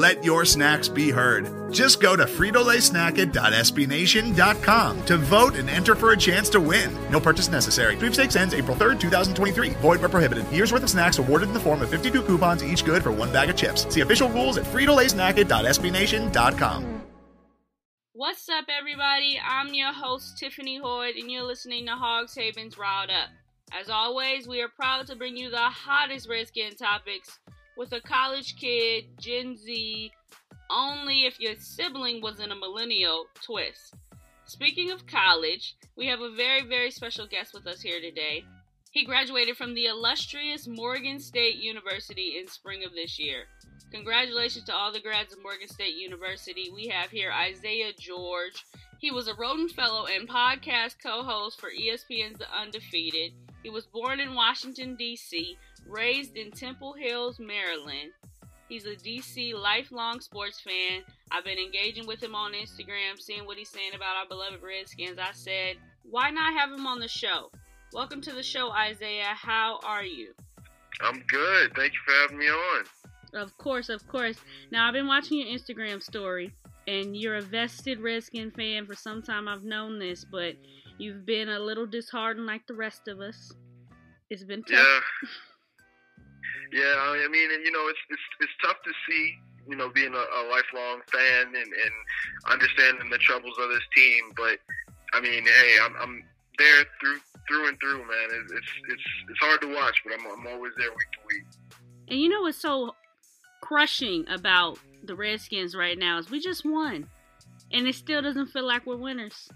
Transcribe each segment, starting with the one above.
Let your snacks be heard. Just go to fritolaysnacket.sbnation.com to vote and enter for a chance to win. No purchase necessary. Sweepstakes ends April 3rd, 2023. Void where prohibited. Year's worth of snacks awarded in the form of 52 coupons, each good for one bag of chips. See official rules at fritolaysnacket.sbnation.com. What's up, everybody? I'm your host, Tiffany Hoyd, and you're listening to Hogs Haven's Riled Up. As always, we are proud to bring you the hottest Redskin topics with a college kid, Gen Z, only if your sibling was in a millennial twist. Speaking of college, we have a very, very special guest with us here today. He graduated from the illustrious Morgan State University in spring of this year. Congratulations to all the grads of Morgan State University. We have here Isaiah George. He was a Rhoden Fellow and podcast co host for ESPN's The Undefeated. He was born in Washington, D.C., raised in Temple Hills, Maryland. He's a DC lifelong sports fan. I've been engaging with him on Instagram, seeing what he's saying about our beloved Redskins. I said, why not have him on the show? Welcome to the show, Isaiah. How are you? I'm good. Thank you for having me on. Of course, of course. Now, I've been watching your Instagram story, and you're a vested Redskin fan for some time. I've known this, but you've been a little disheartened like the rest of us. It's been tough. Yeah. Yeah, I mean, you know, it's it's it's tough to see, you know, being a, a lifelong fan and and understanding the troubles of this team. But I mean, hey, I'm I'm there through through and through, man. It's it's it's, it's hard to watch, but I'm I'm always there week to week. And you know what's so crushing about the Redskins right now is we just won, and it still doesn't feel like we're winners.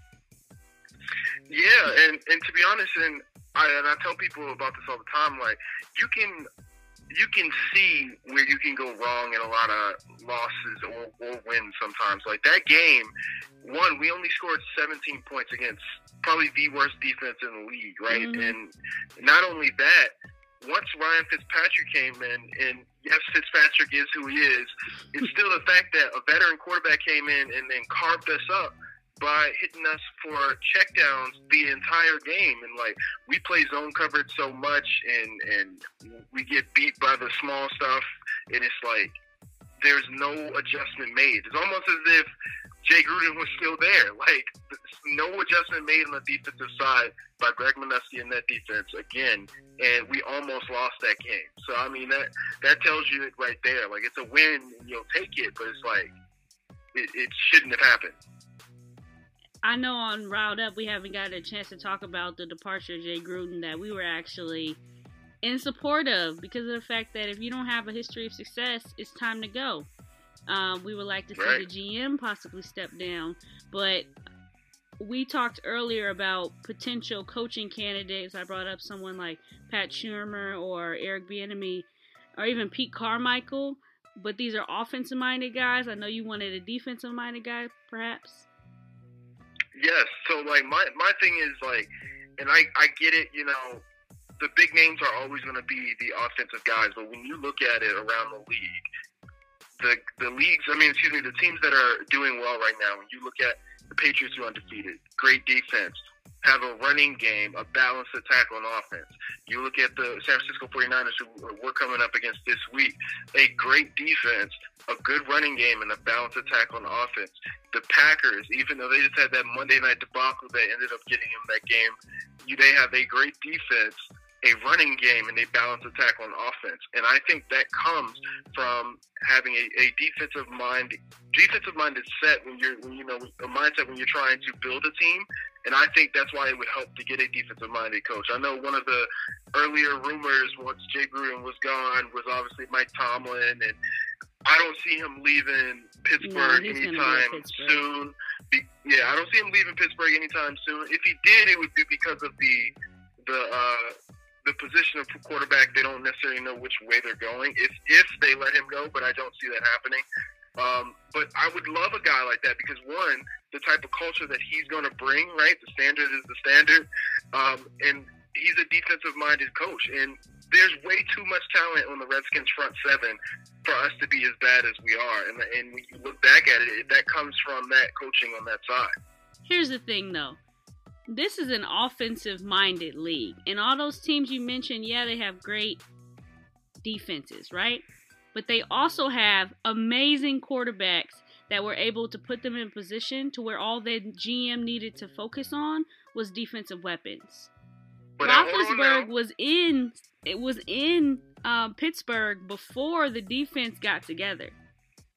Yeah, and and to be honest, and I and I tell people about this all the time, like you can you can see where you can go wrong in a lot of losses or, or wins sometimes. Like that game, one, we only scored 17 points against probably the worst defense in the league, right? Mm-hmm. And not only that, once Ryan Fitzpatrick came in, and yes, Fitzpatrick is who he is, it's still the fact that a veteran quarterback came in and then carved us up by hitting us for checkdowns the entire game. And like we play zone coverage so much, and and we get beat by the small stuff, and it's like there's no adjustment made. It's almost as if Jay Gruden was still there. Like no adjustment made on the defensive side by Greg Manusky in that defense again, and we almost lost that game. So I mean that that tells you it right there. Like it's a win, and you'll take it, but it's like it, it shouldn't have happened. I know on Riled Up we haven't got a chance to talk about the departure of Jay Gruden that we were actually in support of because of the fact that if you don't have a history of success, it's time to go. Um, we would like to see the GM possibly step down, but we talked earlier about potential coaching candidates. I brought up someone like Pat Shurmur or Eric Bieniemy or even Pete Carmichael, but these are offensive minded guys. I know you wanted a defensive minded guy, perhaps. Yes. So like my my thing is like, and I I get it. You know, the big names are always going to be the offensive guys, but when you look at it around the league, the the leagues. I mean, excuse me, the teams that are doing well right now. When you look at the Patriots, who are undefeated, great defense, have a running game, a balanced attack on offense. You look at the San Francisco 49ers, who we're coming up against this week, a great defense, a good running game, and a balanced attack on offense. The Packers, even though they just had that Monday night debacle that ended up getting them that game, they have a great defense a running game and a balanced attack on offense. And I think that comes from having a, a defensive mind, defensive minded set when you're, when, you know, a mindset when you're trying to build a team. And I think that's why it would help to get a defensive minded coach. I know one of the earlier rumors once Jay Gruden was gone was obviously Mike Tomlin, and I don't see him leaving Pittsburgh no, anytime Pittsburgh. soon. Be, yeah, I don't see him leaving Pittsburgh anytime soon. If he did, it would be because of the the uh, the position of quarterback, they don't necessarily know which way they're going. If if they let him go, but I don't see that happening. Um, but I would love a guy like that because one, the type of culture that he's going to bring, right? The standard is the standard, um, and he's a defensive-minded coach, and there's way too much talent on the Redskins front seven for us to be as bad as we are. And, and when you look back at it, that comes from that coaching on that side. Here's the thing, though. This is an offensive minded league. And all those teams you mentioned, yeah, they have great defenses, right? But they also have amazing quarterbacks that were able to put them in position to where all the GM needed to focus on was defensive weapons. But Roethlisberger was in it was in um, Pittsburgh before the defense got together.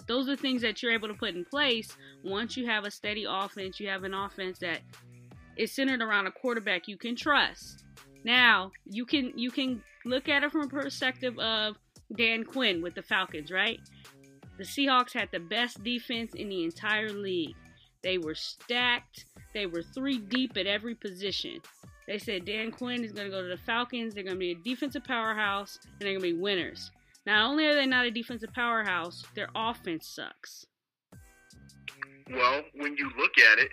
Those are things that you're able to put in place once you have a steady offense. You have an offense that is centered around a quarterback you can trust. Now you can you can look at it from a perspective of Dan Quinn with the Falcons, right? The Seahawks had the best defense in the entire league. They were stacked. They were three deep at every position. They said Dan Quinn is going to go to the Falcons. They're going to be a defensive powerhouse, and they're going to be winners. Not only are they not a defensive powerhouse, their offense sucks. Well, when you look at it,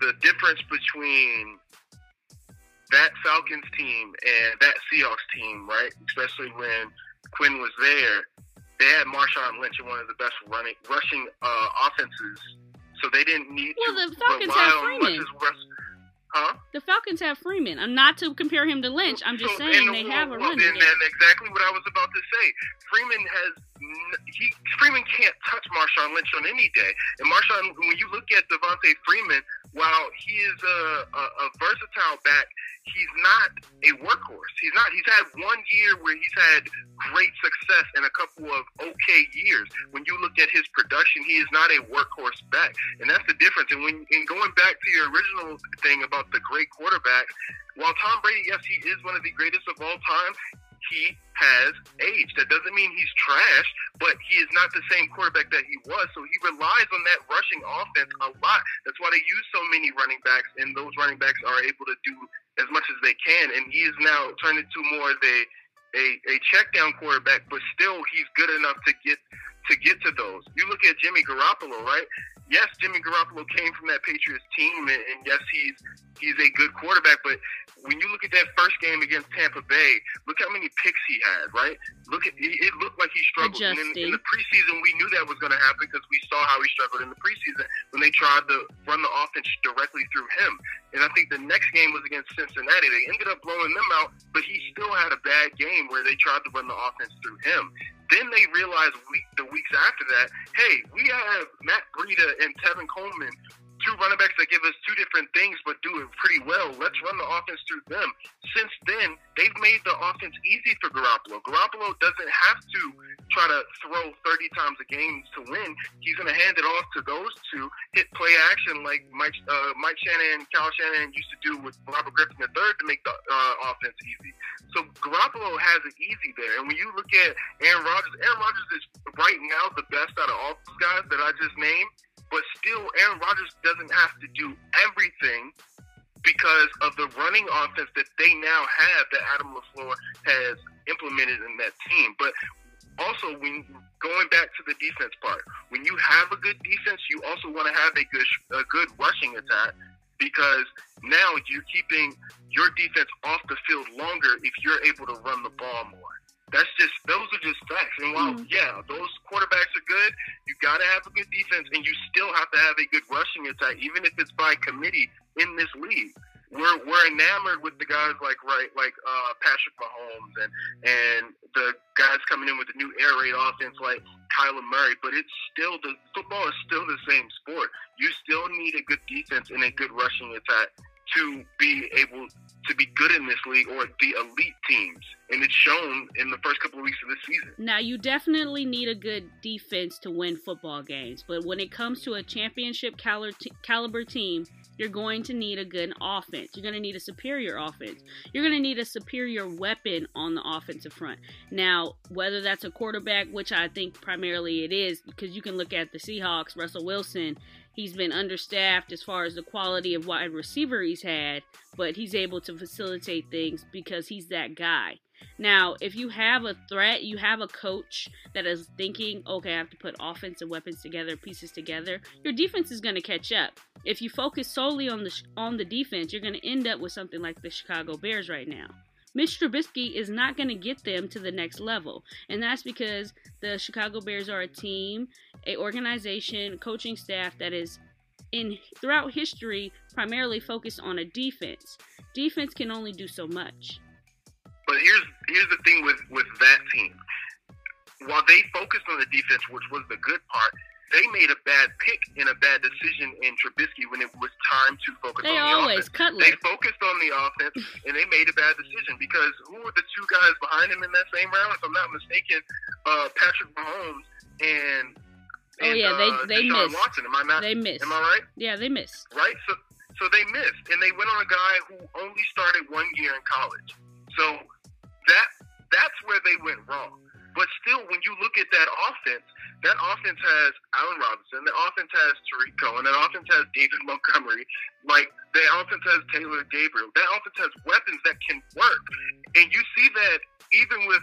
the difference between that Falcons team and that Seahawks team, right? Especially when Quinn was there, they had Marshawn Lynch in one of the best running rushing uh, offenses, so they didn't need well, to the Falcons rely have on Freeman. much as rush. Huh? The Falcons have Freeman. I'm not to compare him to Lynch. I'm just So, saying and they well, have a well, running and, and exactly what I was about to say. Freeman has he Freeman can't touch Marshawn Lynch on any day. And Marshawn, when you look at Devonta Freeman, while he is a, a, a versatile back, he's not a workhorse. He's not. He's had one year where he's had great success and a couple of okay years. When you look at his production, he is not a workhorse back, and that's the difference. And when in going back to your original thing about the great quarterback, while Tom Brady, yes, he is one of the greatest of all time. He has aged. That doesn't mean he's trash, but he is not the same quarterback that he was. So he relies on that rushing offense a lot. That's why they use so many running backs, and those running backs are able to do as much as they can. And he is now turned into more of a a, a check down quarterback, but still he's good enough to get to get to those. You look at Jimmy Garoppolo, right? Yes, Jimmy Garoppolo came from that Patriots team, and, and yes, he's he's a good quarterback. But when you look at that first game against Tampa Bay, look how many picks he had, right? Look at it it looked like he struggled. And in, in the preseason, we knew that was going to happen because we saw how he struggled in the preseason when they tried to run the offense directly through him. And I think the next game was against Cincinnati. They ended up blowing them out, but he still had a bad game where they tried to run the offense through him. Then they realized week, the weeks after that, hey, we have Matt Breida and Tevin Coleman, two running backs that give us two different things but do it pretty well. Let's run the offense through them. Since then, they've made the offense easy for Garoppolo. Garoppolo doesn't have to try to throw 30 times a game to win. He's going to hand it off to those two, hit play action like Mike uh, Mike Kyle Shanahan used to do with Robert Griffin III to make the uh, offense easy. So Garoppolo has it easy there. And when you look at Aaron Rodgers, Aaron Rodgers is right now the best out of all those guys that I just named. But still, Aaron Rodgers doesn't have to do everything because of the running offense that they now have that Matt LaFleur has implemented in that team. But also, when going back to the defense part, when you have a good defense, you also want to have a good a good rushing attack because now you're keeping your defense off the field longer if you're able to run the ball more. That's just those are just facts. And while Mhm. yeah, those quarterbacks are good, you got to have a good defense, and you still have to have a good rushing attack, even if it's by committee in this league. We're we're enamored with the guys like right like uh, Patrick Mahomes and and the guys coming in with the new air raid offense like Kyler Murray, but it's still the football is still the same sport. You still need a good defense and a good rushing attack to be able to be good in this league or the elite teams, and it's shown in the first couple of weeks of this season. Now, you definitely need a good defense to win football games, but when it comes to a championship caliber, caliber team, you're going to need a good offense. You're going to need a superior offense. You're going to need a superior weapon on the offensive front. Now, whether that's a quarterback, which I think primarily it is, because you can look at the Seahawks, Russell Wilson, he's been understaffed as far as the quality of wide receiver he's had, but he's able to facilitate things because he's that guy. Now, if you have a threat, you have a coach that is thinking, okay, I have to put offensive weapons together, pieces together. Your defense is going to catch up. If you focus solely on the on the defense, you're going to end up with something like the Chicago Bears right now. Mitch Trubisky is not going to get them to the next level, and that's because the Chicago Bears are a team, a organization, coaching staff that is in throughout history primarily focused on a defense. Defense can only do so much. But here's here's the thing with with that team. While they focused on the defense, which was the good part, they made a bad pick and a bad decision in Trubisky when it was time to focus they on the always offense. Cutler. They focused on the offense and they made a bad decision because who were the two guys behind him in that same round? If I'm not mistaken, uh, Patrick Mahomes and oh and, yeah, they uh, they Deshaun missed. Watson. Am I not? They missed. Am I right? Yeah, they missed. Right. So so they missed, and they went on a guy who only started one year in college. So that that's where they went wrong. But still, when you look at that offense, that offense has Allen Robinson, that offense has Tarik Cohen, that offense has David Montgomery, like that offense has Taylor Gabriel. That offense has weapons that can work. And you see that even with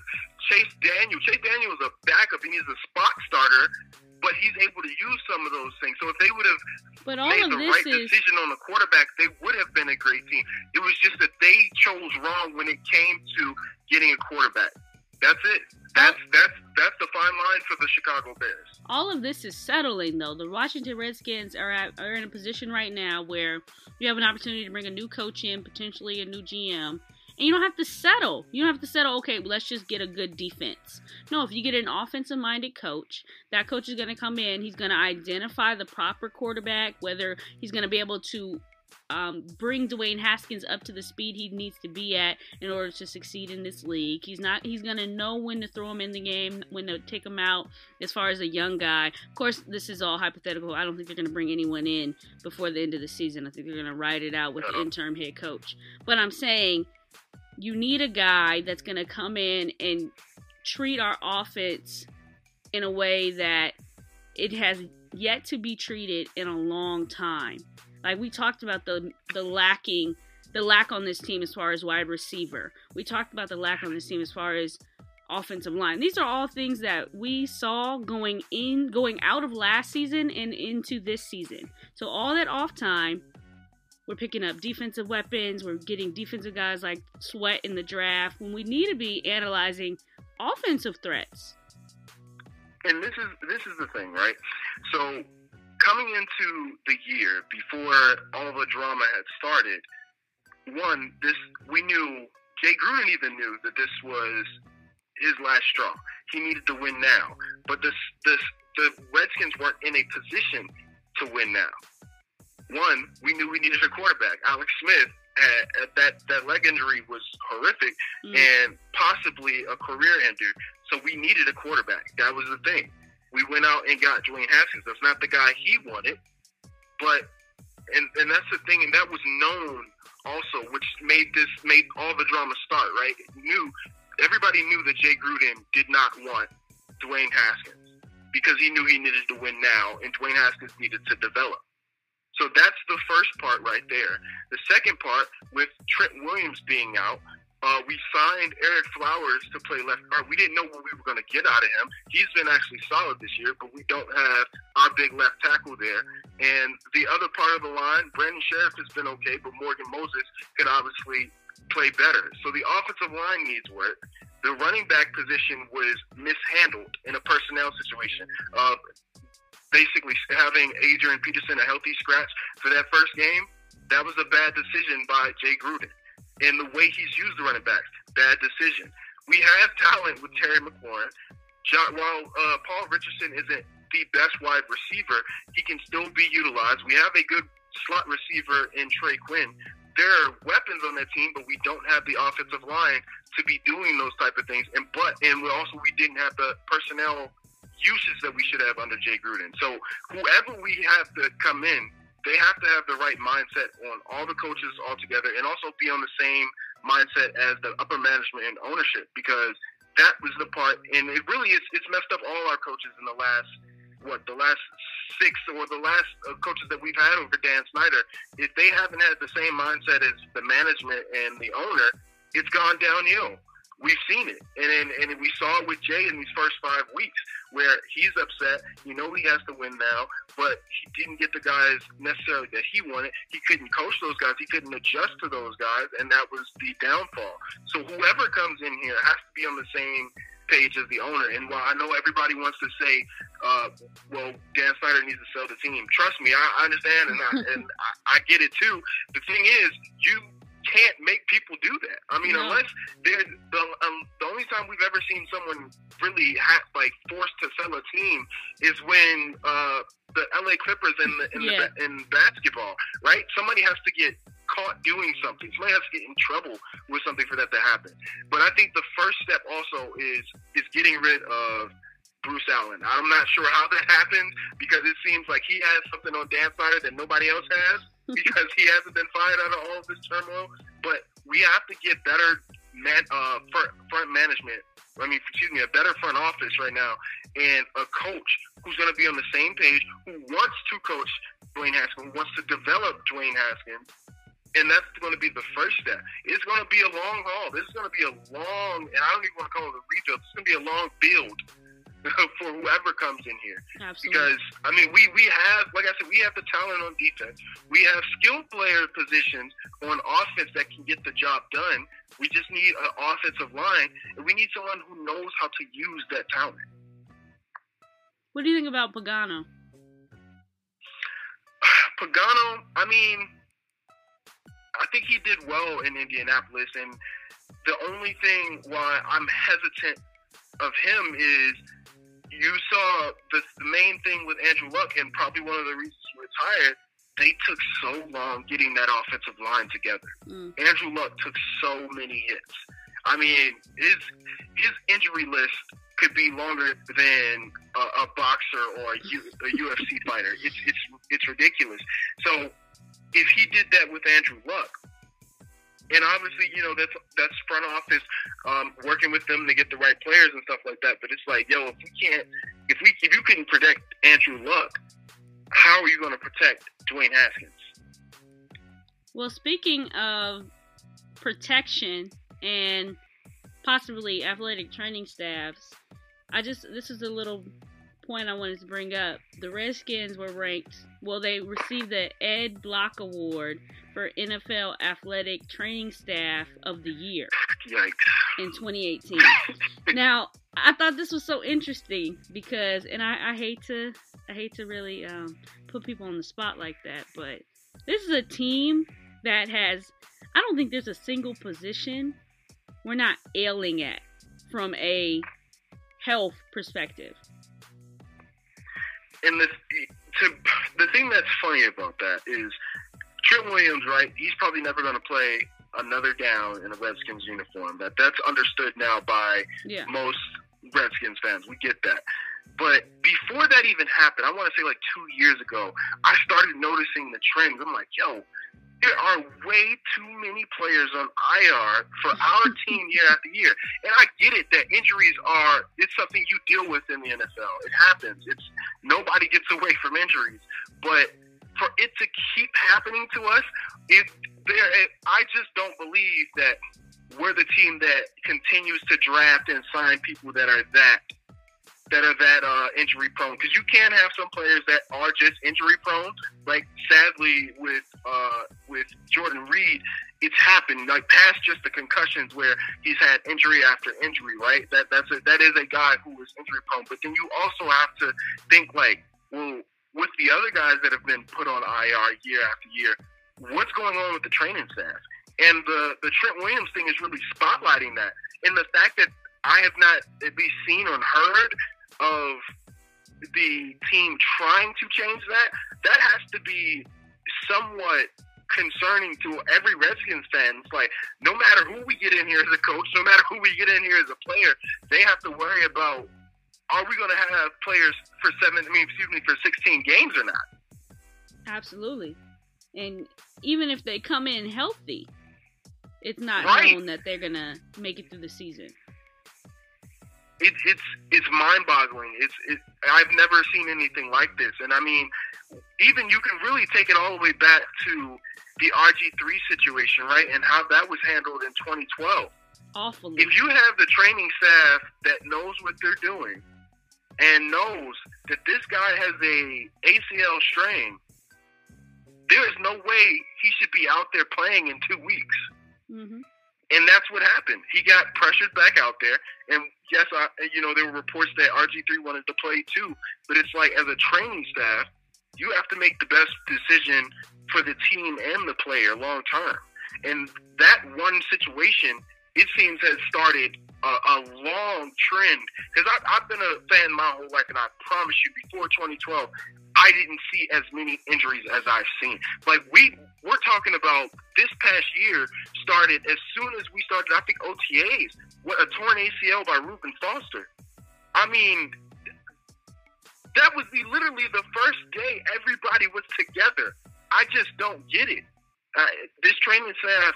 Chase Daniel. Chase Daniel is a backup and he's a spot starter, but he's able to use some of those things. So if they would have But all made of the this right is decision on the quarterback, they would have been a great team. It was just that they chose wrong when it came to getting a quarterback. That's it. That's that's that's the fine line for the Chicago Bears. all of this is settling though. The Washington Redskins are at, are in a position right now where you have an opportunity to bring a new coach in, potentially a new GM, and you don't have to settle. You don't have to settle. Okay, let's just get a good defense. No, if you get an offensive-minded coach, that coach is going to come in. He's going to identify the proper quarterback, whether he's going to be able to um, bring Dwayne Haskins up to the speed he needs to be at in order to succeed in this league. He's not. He's gonna know when to throw him in the game, when to take him out. As far as a young guy, of course, this is all hypothetical. I don't think they're gonna bring anyone in before the end of the season. I think they're gonna ride it out with the interim head coach. But I'm saying you need a guy that's gonna come in and treat our offense in a way that it has yet to be treated in a long time. Like we talked about the the lacking the lack on this team as far as wide receiver. We talked about the lack on this team as far as offensive line. These are all things that we saw going in going out of last season and into this season. So all that off time we're picking up defensive weapons. We're getting defensive guys like Sweat in the draft when we need to be analyzing offensive threats. And this is this is the thing, right? So coming into the year before all the drama had started, one, this we knew Jay Gruden even knew that this was his last straw. He needed to win now. But this this the Redskins weren't in a position to win now. One, we knew we needed a quarterback. Alex Smith uh, that that leg injury was horrific Mm. and possibly a career ender. So we needed a quarterback. That was the thing. We went out and got Dwayne Haskins. That's not the guy he wanted, but and and that's the thing, and that was known also, which made this made all the drama start. Right? Knew everybody knew that Jay Gruden did not want Dwayne Haskins because he knew he needed to win now, and Dwayne Haskins needed to develop. So that's the first part right there. The second part, with Trent Williams being out, uh, we signed Ereck Flowers to play left guard. We didn't know what we were going to get out of him. He's been actually solid this year, but we don't have our big left tackle there. And the other part of the line, Brandon Scherff has been okay, but Morgan Moses could obviously play better. So the offensive line needs work. The running back position was mishandled in a personnel situation. Basically, having Adrian Peterson a healthy scratch for that first game, that was a bad decision by Jay Gruden. And the way he's used the running backs, bad decision. We have talent with Terry McLaurin. John, while uh, Paul Richardson isn't the best wide receiver, he can still be utilized. We have a good slot receiver in Trey Quinn. There are weapons on that team, but we don't have the offensive line to be doing those type of things. And but and we also we didn't have the personnel usage that we should have under Jay Gruden. So whoever we have to come in, they have to have the right mindset on all the coaches all together, and also be on the same mindset as the upper management and ownership because that was the part, and it really is it's messed up all our coaches in the last what the last six or the last uh, coaches that we've had over Dan Snyder, if they haven't had the same mindset as the management and the owner, it's gone downhill. We've seen it, and, and and we saw it with Jay in these first five weeks, where he's upset. You know he has to win now, but he didn't get the guys necessarily that he wanted. He couldn't coach those guys. He couldn't adjust to those guys, and that was the downfall. So whoever comes in here has to be on the same page as the owner. And while I know everybody wants to say, uh, "Well, Dan Snyder needs to sell the team," trust me, I, I understand, and I, and I, I get it too. The thing is, you can't make people do that. I mean, No. unless they're the um, the only time we've ever seen someone really ha- like forced to sell a team is when uh, the LA Clippers in the, in, Yeah. the, in basketball, right? Somebody has to get caught doing something. Somebody has to get in trouble with something for that to happen. But I think the first step also is is getting rid of Bruce Allen. I'm not sure how that happened because it seems like he has something on Dan Snyder that nobody else has because he hasn't been fired out of all of this turmoil. But we have to get better man, uh, front, front management. I mean, excuse me, a better front office right now, and a coach who's going to be on the same page, who wants to coach Dwayne Haskins, who wants to develop Dwayne Haskins, and that's going to be the first step. It's going to be a long haul. This is going to be a long, and I don't even want to call it a rebuild. It's going to be a long build for whoever comes in here. Absolutely. Because I mean, we we have, like I said, we have the talent on defense. We have skilled player positions on offense that can get the job done. We just need an offensive line, and we need someone who knows how to use that talent. what do you think about Pagano? Pagano, I mean, I think he did well in Indianapolis, and the only thing why I'm hesitant of him is you saw the, the main thing with Andrew Luck, and probably one of the reasons he retired. They took so long getting that offensive line together. Mm. Andrew Luck took so many hits. I mean, his his injury list could be longer than a, a boxer or a, U, a UFC fighter. It's it's it's ridiculous. So if he did that with Andrew Luck, and obviously you know that's that's front office um, working with them to get the right players and stuff like that. But it's like, yo, if we can't, if we if you couldn't protect Andrew Luck, how are you going to protect Dwayne Haskins? Well, speaking of protection and possibly athletic training staffs, I just this is a little point I wanted to bring up. The Redskins were ranked, well, they received the Ed Block Award for NFL Athletic Training Staff of the Year Yikes! in 2018. now, I thought this was so interesting because, and I, I hate to, I hate to really um, put people on the spot like that, but this is a team that has, I don't think there's a single position we're not ailing at from a health perspective. and the to, the thing that's funny about that is Trent Williams, right? He's probably never going to play another down in a Redskins uniform. That that's understood now by Yeah. most Redskins fans. We get that. But before that even happened, I want to say like two years ago, I started noticing the trends. I'm like, yo, there are way too many players on IR for our team year after year. And I get it that injuries are it's something you deal with in the NFL. It happens. It's nobody gets away from injuries. But for it to keep happening to us, it there it, I just don't believe that we're the team that continues to draft and sign people that are that that are that uh, injury prone because you can have some players that are just injury prone. Like sadly with uh, with Jordan Reed, it's happened like past just the concussions where he's had injury after injury. Right, that that's a, that is a guy who is injury prone. But then you also have to think like, well, with the other guys that have been put on IR year after year, what's going on with the training staff? And the the Trent Williams thing is really spotlighting that, and the fact that I have not at least seen or heard of the team trying to change that, that has to be somewhat concerning to every Redskins fan. It's like no matter who we get in here as a coach, no matter who we get in here as a player, they have to worry about are we going to have players for seven? I mean, excuse me, for sixteen games or not? Absolutely. And even if they come in healthy, it's not Right. known that they're going to make it through the season. It, it's it's mind-boggling. It's it, I've never seen anything like this, and I mean, even you can really take it all the way back to the RG3 situation, right, and how that was handled in 2012. Awfully. If you have the training staff that knows what they're doing and knows that this guy has a ACL strain, there is no way he should be out there playing in two weeks. hmm And that's what happened. He got pressured back out there. And yes, I, you know, there were reports that RG3 wanted to play too. But it's like, as a training staff, you have to make the best decision for the team and the player long term. And that one situation, it seems, has started a, a long trend. Because I've been a fan my whole life, and I promise you, before 2012, I didn't see as many injuries as I've seen. Like we, we're talking about this past year started as soon as we started. I think OTAs. What a torn ACL by Reuben Foster. I mean, that was the literally the first day everybody was together. I just don't get it. Uh, this training staff,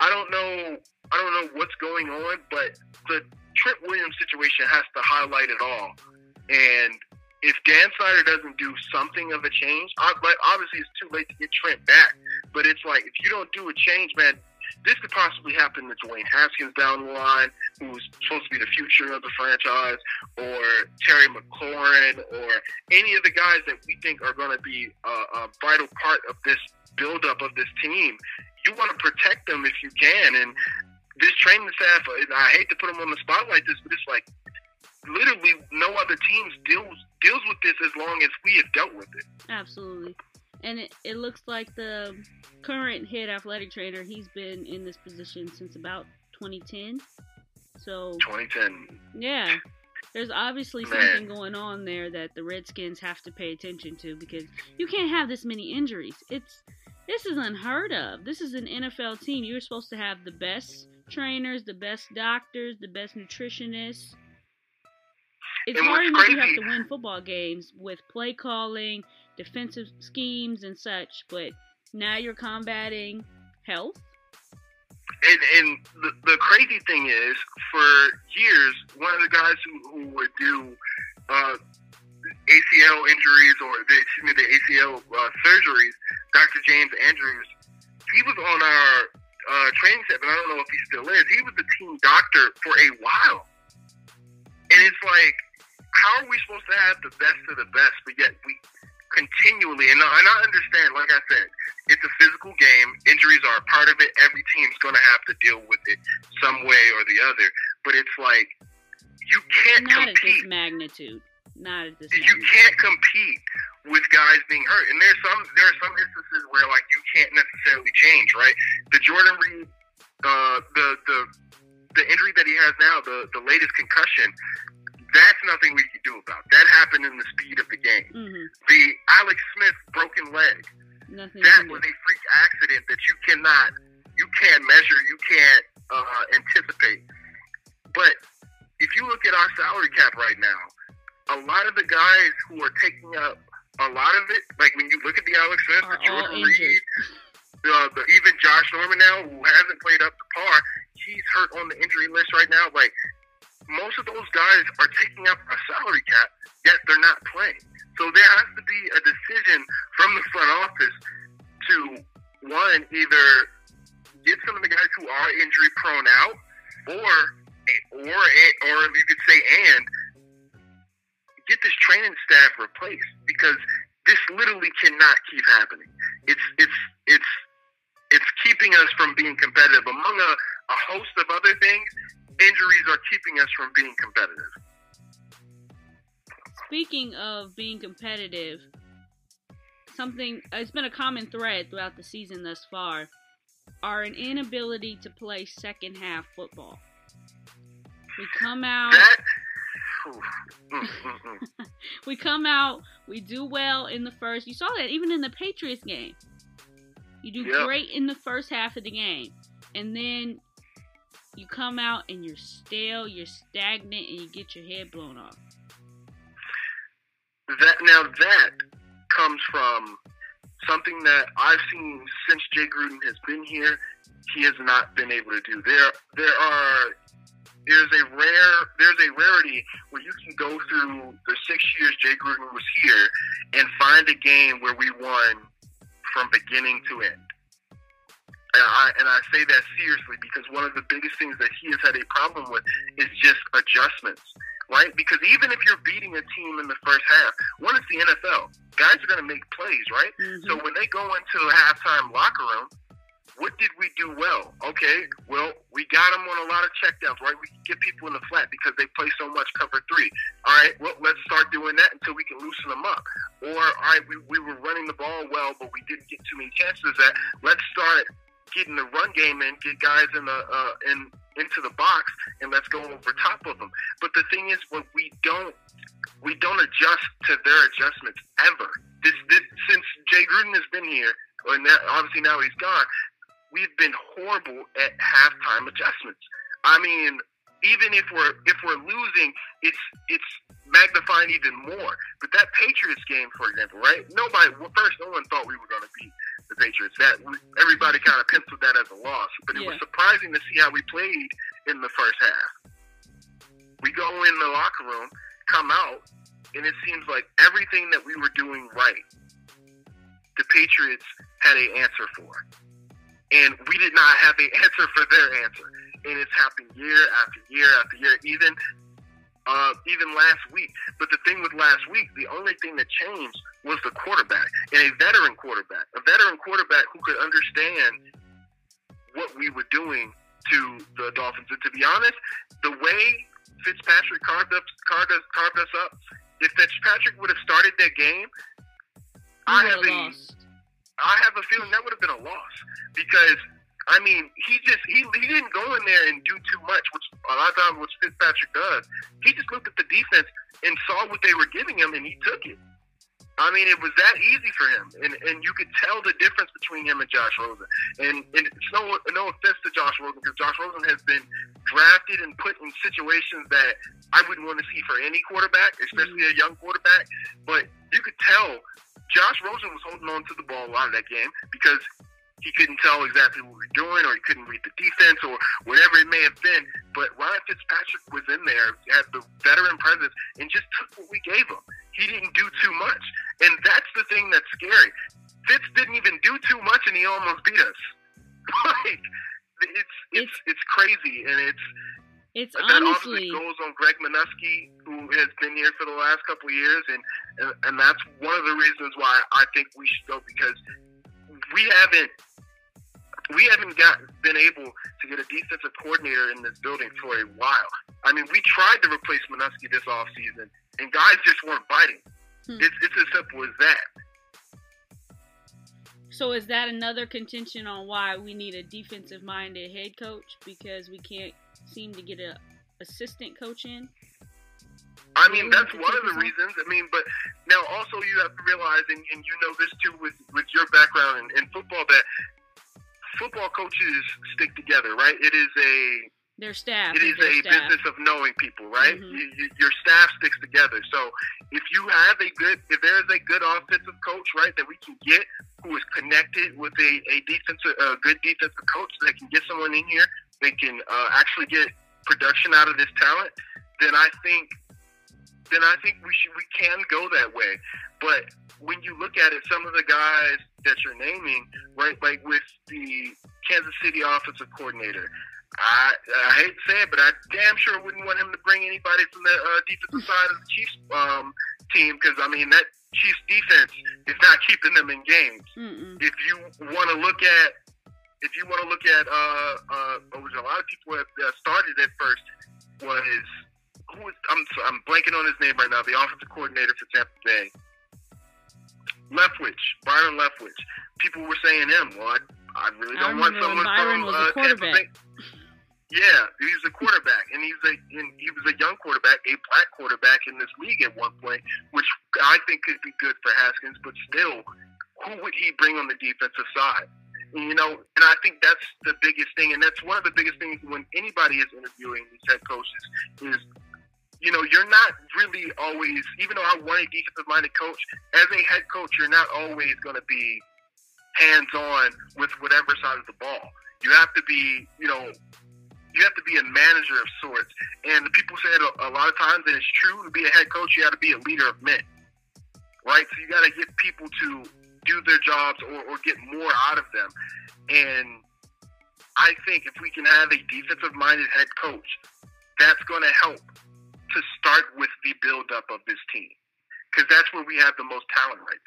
I don't know, I don't know what's going on, but the Trent Williams situation has to highlight it all. And if Dan Snyder doesn't do something of a change, obviously it's too late to get Trent back. But it's like if you don't do a change, man, this could possibly happen to Dwayne Haskins down the line, who's supposed to be the future of the franchise, or Terry McLaurin, or any of the guys that we think are going to be a, a vital part of this buildup of this team. You want to protect them if you can, and this training staff. I hate to put them on the spot like this, but it's like literally no other teams deals deals with this as long as we have dealt with it. Absolutely. And it, it looks like the current head athletic trainer, he's been in this position since about 2010. So, 2010. yeah, there's obviously Man. something going on there that the Redskins have to pay attention to because you can't have this many injuries. It's this is unheard of. This is an NFL team. You're supposed to have the best trainers, the best doctors, the best nutritionists. It's And hard enough you have to win football games with play calling, defensive schemes, and such, but now you're combating health. And, and the, the crazy thing is, for years, one of the guys who, who would do uh, ACL injuries or the, excuse me, the ACL uh, surgeries, Dr. James Andrews, he was on our uh, training staff, and I don't know if he still is. He was the team doctor for a while. And it's like, how are we supposed to have the best of the best, but yet we continually, and I, and I understand, like I said, it's a physical game. Injuries are a part of it. Every team's going to have to deal with it some way or the other. But it's like you can't Not at this compete. magnitude. Not at this You magnitude. can't compete with guys being hurt. And there's some there are some instances where like you can't necessarily change, right? The Jordan Reed, uh, the the the injury that he has now, the the latest concussion. That's nothing we can do about. That happened in the speed of the game. hmm The Alex Smith broken leg. Nothing. that was a freak accident that you cannot, you can't measure, you can't uh, anticipate. But if you look at our salary cap right now, a lot of the guys who are taking up a lot of it, like when you look at the Alex Smith, the Jordan. Reed, uh, the, even Josh Norman now, who hasn't played up to par, he's hurt on the injury list right now. Like most of those guys are taking up a salary cap, yet they're not playing. So there has to be a decision from the front office to one either get some of the guys who are injury prone out, or or or you could say and get this training staff replaced because this literally cannot keep happening. It's it's it's it's keeping us from being competitive. Among a, a host of other things, injuries are keeping us from being competitive. Speaking of being competitive, something it's been a common thread throughout the season thus far are an inability to play second half football. We come out, That. Mm, mm, mm. we come out, we do well in the first. You saw that even in the Patriots game. You do Yep. great in the first half of the game, and then you come out and you're stale, you're stagnant, and you get your head blown off. that now that comes from something that I've seen since Jay Gruden has been here. He has not been able to do. There, there are there's a rare there's a rarity where you can go through the six years Jay Gruden was here and find a game where we won from beginning to end. And I and I say that seriously because one of the biggest things that he has had a problem with is just adjustments, right? Because even if you're beating a team in the first half, one is the NFL. Guys are going to make plays, right? Mhm. So when they go into the halftime locker room, what did we do well? Okay, well, we got them on a lot of checkdowns, right? We get people in the flat because they play so much cover three. All right, well, let's start doing that until we can loosen them up. Or, all right, we, we were running the ball well, but we didn't get too many chances that. Let's start getting the run game in, get guys in the uh, in into the box, and let's go over top of them. But the thing is, when we don't we don't adjust to their adjustments ever. This, this since Jay Gruden has been here, or obviously now he's gone, we've been horrible at halftime adjustments. I mean, even if we're if we're losing, it's it's magnifying even more. But that Patriots game, for example, right? Nobody well, first, no one thought we were going to beat the Patriots. That everybody kind of penciled that as a loss. But it was surprising to see how we played in the first half. We go in the locker room, come out, and it seems like everything that we were doing right, the Patriots had an answer for. And we did not have an answer for their answer. And it's happened year after year after year, even uh, even last week. But the thing with last week, the only thing that changed was the quarterback, and a veteran quarterback, a veteran quarterback who could understand what we were doing to the Dolphins. And to be honest, the way Fitzpatrick carved up carved us, carved us up, if Fitzpatrick would have started that game, I have a. I have a feeling that would have been a loss because I mean he just he he didn't go in there and do too much, which a lot of times what Fitzpatrick does. He just looked at the defense and saw what they were giving him and he took it. I mean, it was that easy for him, and and you could tell the difference between him and Josh Rosen. And and it's no no offense to Josh Rosen because Josh Rosen has been drafted and put in situations that I wouldn't want to see for any quarterback, especially a young quarterback. But you could tell Josh Rosen was holding on to the ball a lot of that game because he couldn't tell exactly what we were doing, or he couldn't read the defense, or whatever it may have been. But Ryan Fitzpatrick was in there, had the veteran presence, and just took what we gave him. He didn't do too much, and that's the thing that's scary. Fitz didn't even do too much, and he almost beat us. like it's it's it's crazy, and it's It's that honestly obviously goes on Greg Manusky, who has been here for the last couple of years, and, and and that's one of the reasons why I think we should go because we haven't we haven't got been able to get a defensive coordinator in this building for a while. I mean, we tried to replace Manusky this offseason, and guys just weren't biting. Hmm. It's it's as simple as that. So is that another contention on why we need a defensive minded head coach because we can't seem to get a assistant coach in? I mean, that's one of the reasons. I mean, but now also you have to realize, and, and you know this too with, with your background in, in football, that football coaches stick together, right? It is a Their staff. it is a staff. business of knowing people, right? Mhm. You, you, your staff sticks together. So if you have a good, if there is a good offensive coach, right, that we can get who is connected with a, a defensive, a good defensive coach that can get someone in here, they can uh, actually get production out of this talent, then I think, then I think we should, we can go that way. But when you look at it, some of the guys that you're naming, right, like with the Kansas City offensive coordinator, I, I hate to say it, but I damn sure wouldn't want him to bring anybody from the uh, defensive side of the Chiefs um, team because I mean that Chiefs defense is not keeping them in games. Mm-mm. If you want to look at, if you want to look at, uh, uh, what was a lot of people have uh, started at first was who was I'm I'm blanking on his name right now. The offensive coordinator for Tampa Bay, Leftwich, Byron Leftwich. People were saying him. Well, I, I really don't want remember when someone Byron from was a uh, Tampa. Bay. Yeah, he's a quarterback, and he was a and he was a young quarterback, a black quarterback in this league at one point, which I think could be good for Haskins. But still, who would he bring on the defensive side? And, you know, and I think that's the biggest thing, and that's one of the biggest things when anybody is interviewing these head coaches is, you know, you're not really always, even though I want a defensive-minded coach, as a head coach, you're not always going to be hands-on with whatever side of the ball. You have to be, you know, you have to be a manager of sorts. And people say it a, a lot of times, and it's true. To be a head coach, you got to be a leader of men, right? So you got to get people to do their jobs or, or get more out of them. And I think if we can have a defensive-minded head coach, that's going to help to start with the build-up of this team because that's where we have the most talent right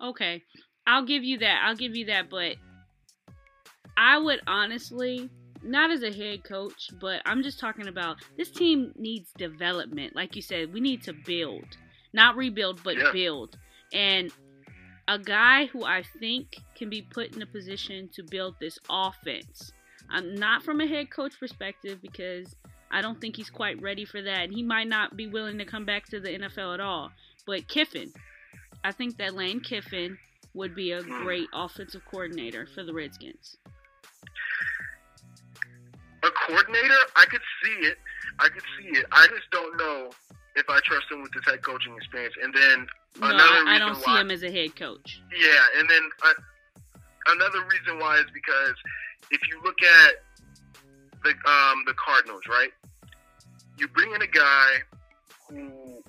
now. Okay, I'll give you that. I'll give you that, but I would honestly not as a head coach, but I'm just talking about this team needs development. Like you said, we need to build, not rebuild, but yeah. build. And a guy who I think can be put in a position to build this offense. I'm not from a head coach perspective because I don't think he's quite ready for that. And he might not be willing to come back to the NFL at all. But Kiffin, I think that Lane Kiffin would be a great offensive coordinator for the Redskins a coordinator, I could see it. I could see it. I just don't know if I trust him with his head coaching experience. And then no, another I, I don't see him as a head coach. Yeah, and then uh, another reason why is because if you look at the um, the Cardinals, right? You bring in a guy who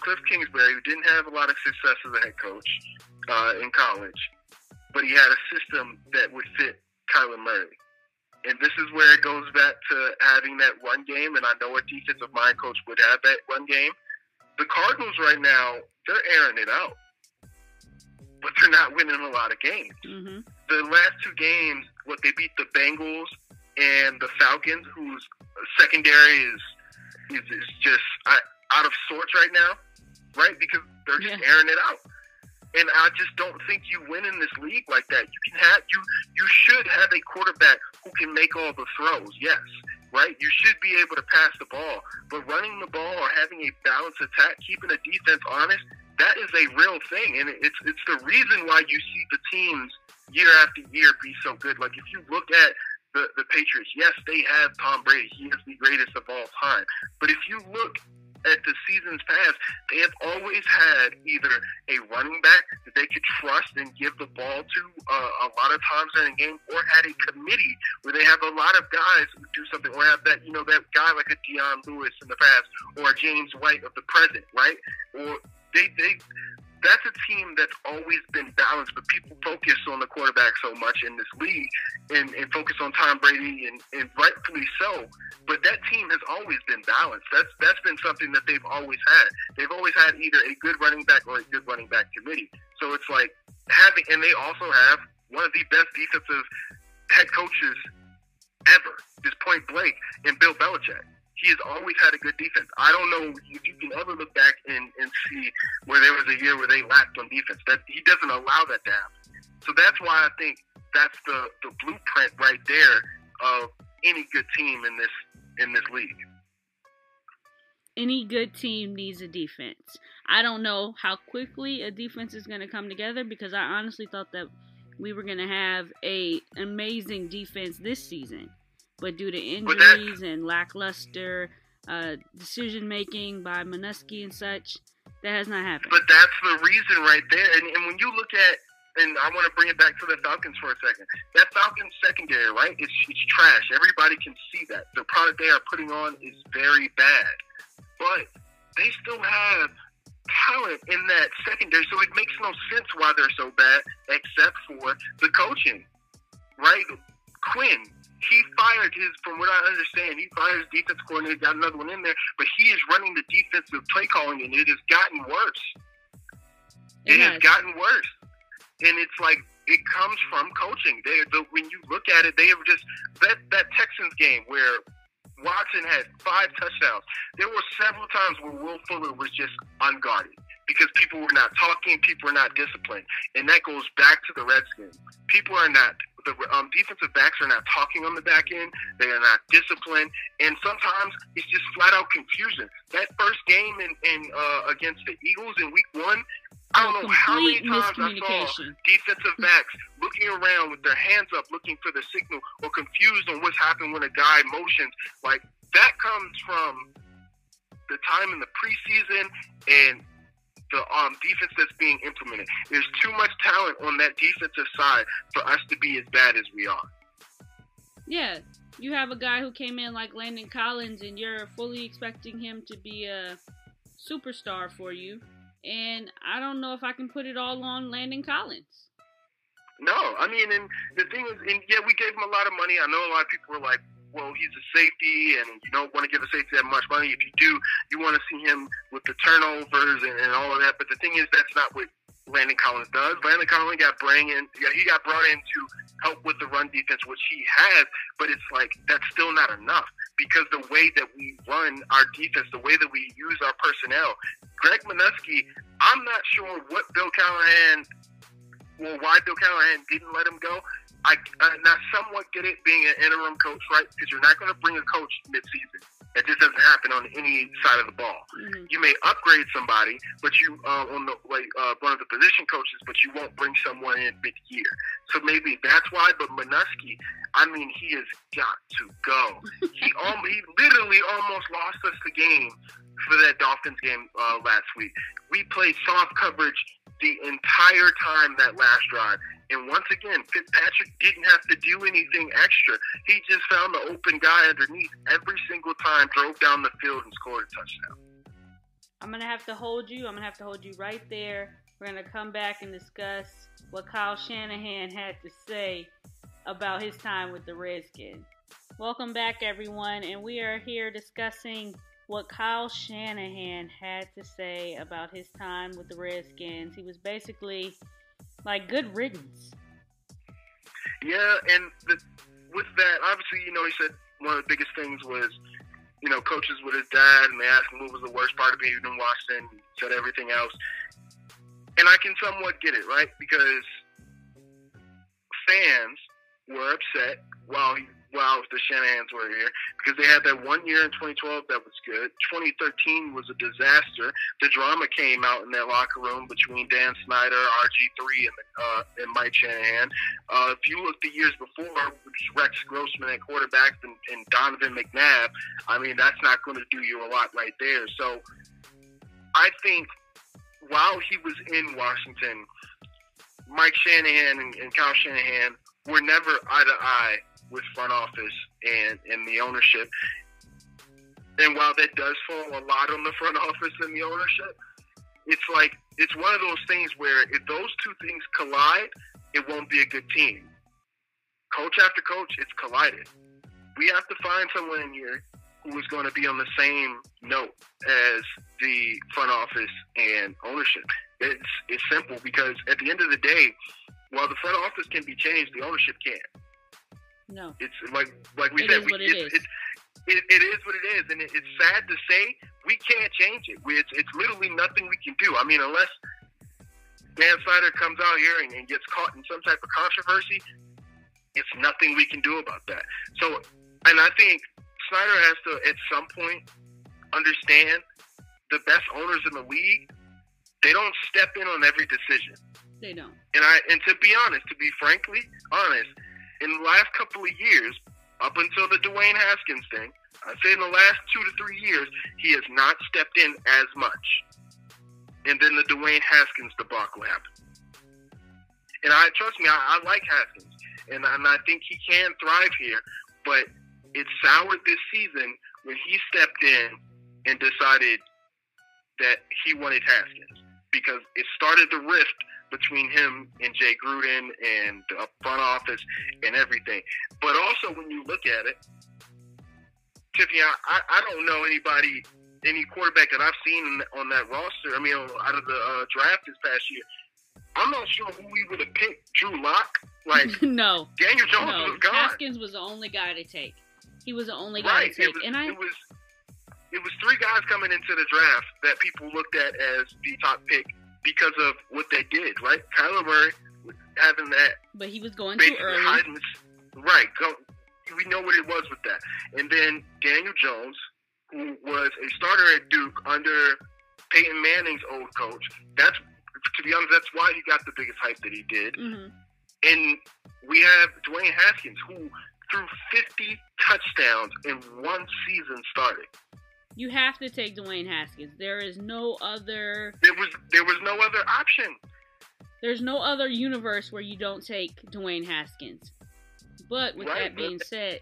Cliff Kingsbury, who didn't have a lot of success as a head coach uh, in college, but he had a system that would fit Kyler Murray. And this is where it goes back to having that one game. And I know a defensive mind coach would have that one game. The Cardinals right now, they're airing it out, but they're not winning a lot of games. Mm-hmm. The last two games, what they beat the Bengals and the Falcons, whose secondary is is, is just out of sorts right now, right? Because they're just yeah. airing it out. And I just don't think you win in this league like that. You can have you you should have a quarterback who can make all the throws. Yes, right? You should be able to pass the ball, but running the ball or having a balanced attack, keeping a defense honest, that is a real thing, and it's it's the reason why you see the teams year after year be so good. Like if you look at the, the Patriots, yes, they have Tom Brady. He is the greatest of all time. But if you look at the seasons past, they have always had either a running back that they could trust and give the ball to uh, a lot of times in a game, or had a committee where they have a lot of guys who do something, or have that you know that guy like a Dion Lewis in the past, or James White of the present, right? Or they they that's a team that's always been balanced, but people focus on the quarterback so much in this league and, and focus on Tom Brady and, and rightfully so. But that team has always been balanced. That's that's been something that they've always had. They've always had either a good running back or a good running back committee. So it's like having and they also have one of the best defensive head coaches ever, just point blank, in Bill Belichick he has always had a good defense. I don't know if you can ever look back and, and see where there was a year where they lacked on defense. That he doesn't allow that to happen. So that's why I think that's the, the blueprint right there of any good team in this in this league. Any good team needs a defense. I don't know how quickly a defense is going to come together because I honestly thought that we were going to have a amazing defense this season but due to injuries and lackluster uh, decision making by Manusky and such, that has not happened. But that's the reason right there. And, and when you look at, and I want to bring it back to the Falcons for a second. That Falcons secondary, right? It's, it's trash. Everybody can see that. The product they are putting on is very bad. But they still have talent in that secondary, so it makes no sense why they're so bad, except for the coaching, right? Quinn, he fired his, from what I understand, he fired his defense coordinator, got another one in there, but he is running the defensive play calling, and it has gotten worse. It, it has. has gotten worse, and it's like it comes from coaching. They, the, when you look at it, they have just that that Texans game where Watson had five touchdowns. There were several times where Will Fuller was just unguarded because people were not talking, people were not disciplined, and that goes back to the Redskins. People are not the um, defensive backs are not talking on the back end. They are not disciplined, and sometimes it's just flat out confusion. That first game in, in uh, against the Eagles in Week One, I don't know how many times I saw defensive backs looking around with their hands up, looking for the signal, or confused on what's happened when a guy motions. Like that comes from the time in the preseason and the um, defense that's being implemented. There's too much talent on that defensive side for us to be as bad as we are. Yeah, you have a guy who came in like Landon Collins, and you're fully expecting him to be a superstar for you. And I don't know if I can put it all on Landon Collins. No, I mean, and the thing is, and yeah, we gave him a lot of money. I know a lot of people were like, well, he's a safety, and you don't want to give a safety that much money. If you do, you want to see him with the turnovers and, and all of that. But the thing is, that's not what Landon Collins does. Landon Collins got bring in, yeah, he got brought in to help with the run defense, which he has. But it's like that's still not enough because the way that we run our defense, the way that we use our personnel, Greg Manusky, I'm not sure what Bill Callahan well, why Bill Callahan didn't let him go. I, I somewhat get it being an interim coach, right? Because you're not going to bring a coach mid-season. That just doesn't happen on any side of the ball. Mm-hmm. You may upgrade somebody, but you uh, on the like uh, one of the position coaches, but you won't bring someone in mid-year. So maybe that's why. But Manusky, I mean, he has got to go. he um, he literally almost lost us the game for that Dolphins game uh, last week. We played soft coverage the entire time that last drive. And once again, Fitzpatrick didn't have to do anything extra. He just found the open guy underneath every single time, drove down the field, and scored a touchdown. I'm going to have to hold you. I'm going to have to hold you right there. We're going to come back and discuss what Kyle Shanahan had to say about his time with the Redskins. Welcome back, everyone, and we are here discussing what Kyle Shanahan had to say about his time with the Redskins. He was basically like good riddance. Yeah, and the, with that, obviously, you know, he said one of the biggest things was, you know, coaches with his dad, and they asked him what was the worst part of being in Washington. He said everything else, and I can somewhat get it, right? Because fans were upset while while the Shanahans were here because they had that one year in 2012 that was good. 2013 was a disaster. The drama came out in that locker room between Dan Snyder, RG3, and uh, and Mike Shanahan. Uh, if you look the years before, Rex Grossman at quarterback and, and Donovan McNabb, I mean that's not going to do you a lot right there. So I think while he was in Washington, Mike Shanahan and, and Kyle Shanahan were never eye to eye with front office and, and the ownership. And while that does fall a lot on the front office and the ownership, it's like it's one of those things where if those two things collide, it won't be a good team. Coach after coach, it's collided. We have to find someone in here who is going to be on the same note as the front office and ownership. It's it's simple because at the end of the day, while the front office can be changed, the ownership can't. No. It's like like we It said, we, it it, it is what it is, and it, it's sad to say we can't change it. We, it's, it's literally nothing we can do. I mean, unless Dan Snyder comes out here and, and gets caught in some type of controversy, it's nothing we can do about that. So, and I think Snyder has to, at some point, understand the best owners in the league. They don't step in on every decision. They don't. And I and to be honest, to be frankly honest, in the last couple of years, up until the Dwayne Haskins thing, I'd say in the last two to three years, he has not stepped in as much. And then the Dwayne Haskins debacle happened. And I trust me, I, I like Haskins, and, and I think he can thrive here. But it soured this season when he stepped in and decided that he wanted Haskins because it started the rift between him and Jay Gruden and the front office and everything. But also, when you look at it, Tiffany, I, I don't know anybody, any quarterback that I've seen on that roster. I mean, out of the uh, draft this past year, I'm not sure who we would have picked. Drew Lock, like no. Daniel Jones No. was gone. Haskins was the only guy to take. He was the only guy right? to take. It was, and I it was it was three guys coming into the draft that people looked at as the top pick because of what they did. Right? Kyler Murray was having that but he was going too early. right. Go, we know what it was with that. And then Daniel Jones, who was a starter at Duke under Peyton Manning's old coach. That's to be honest, that's why he got the biggest hype that he did. hmm And we have Dwayne Haskins, who threw 50 touchdowns in one season starting. You have to take Dwayne Haskins. There is no other There was there was no other option. there's no other universe where you don't take Dwayne Haskins. But with Right, that but- being said,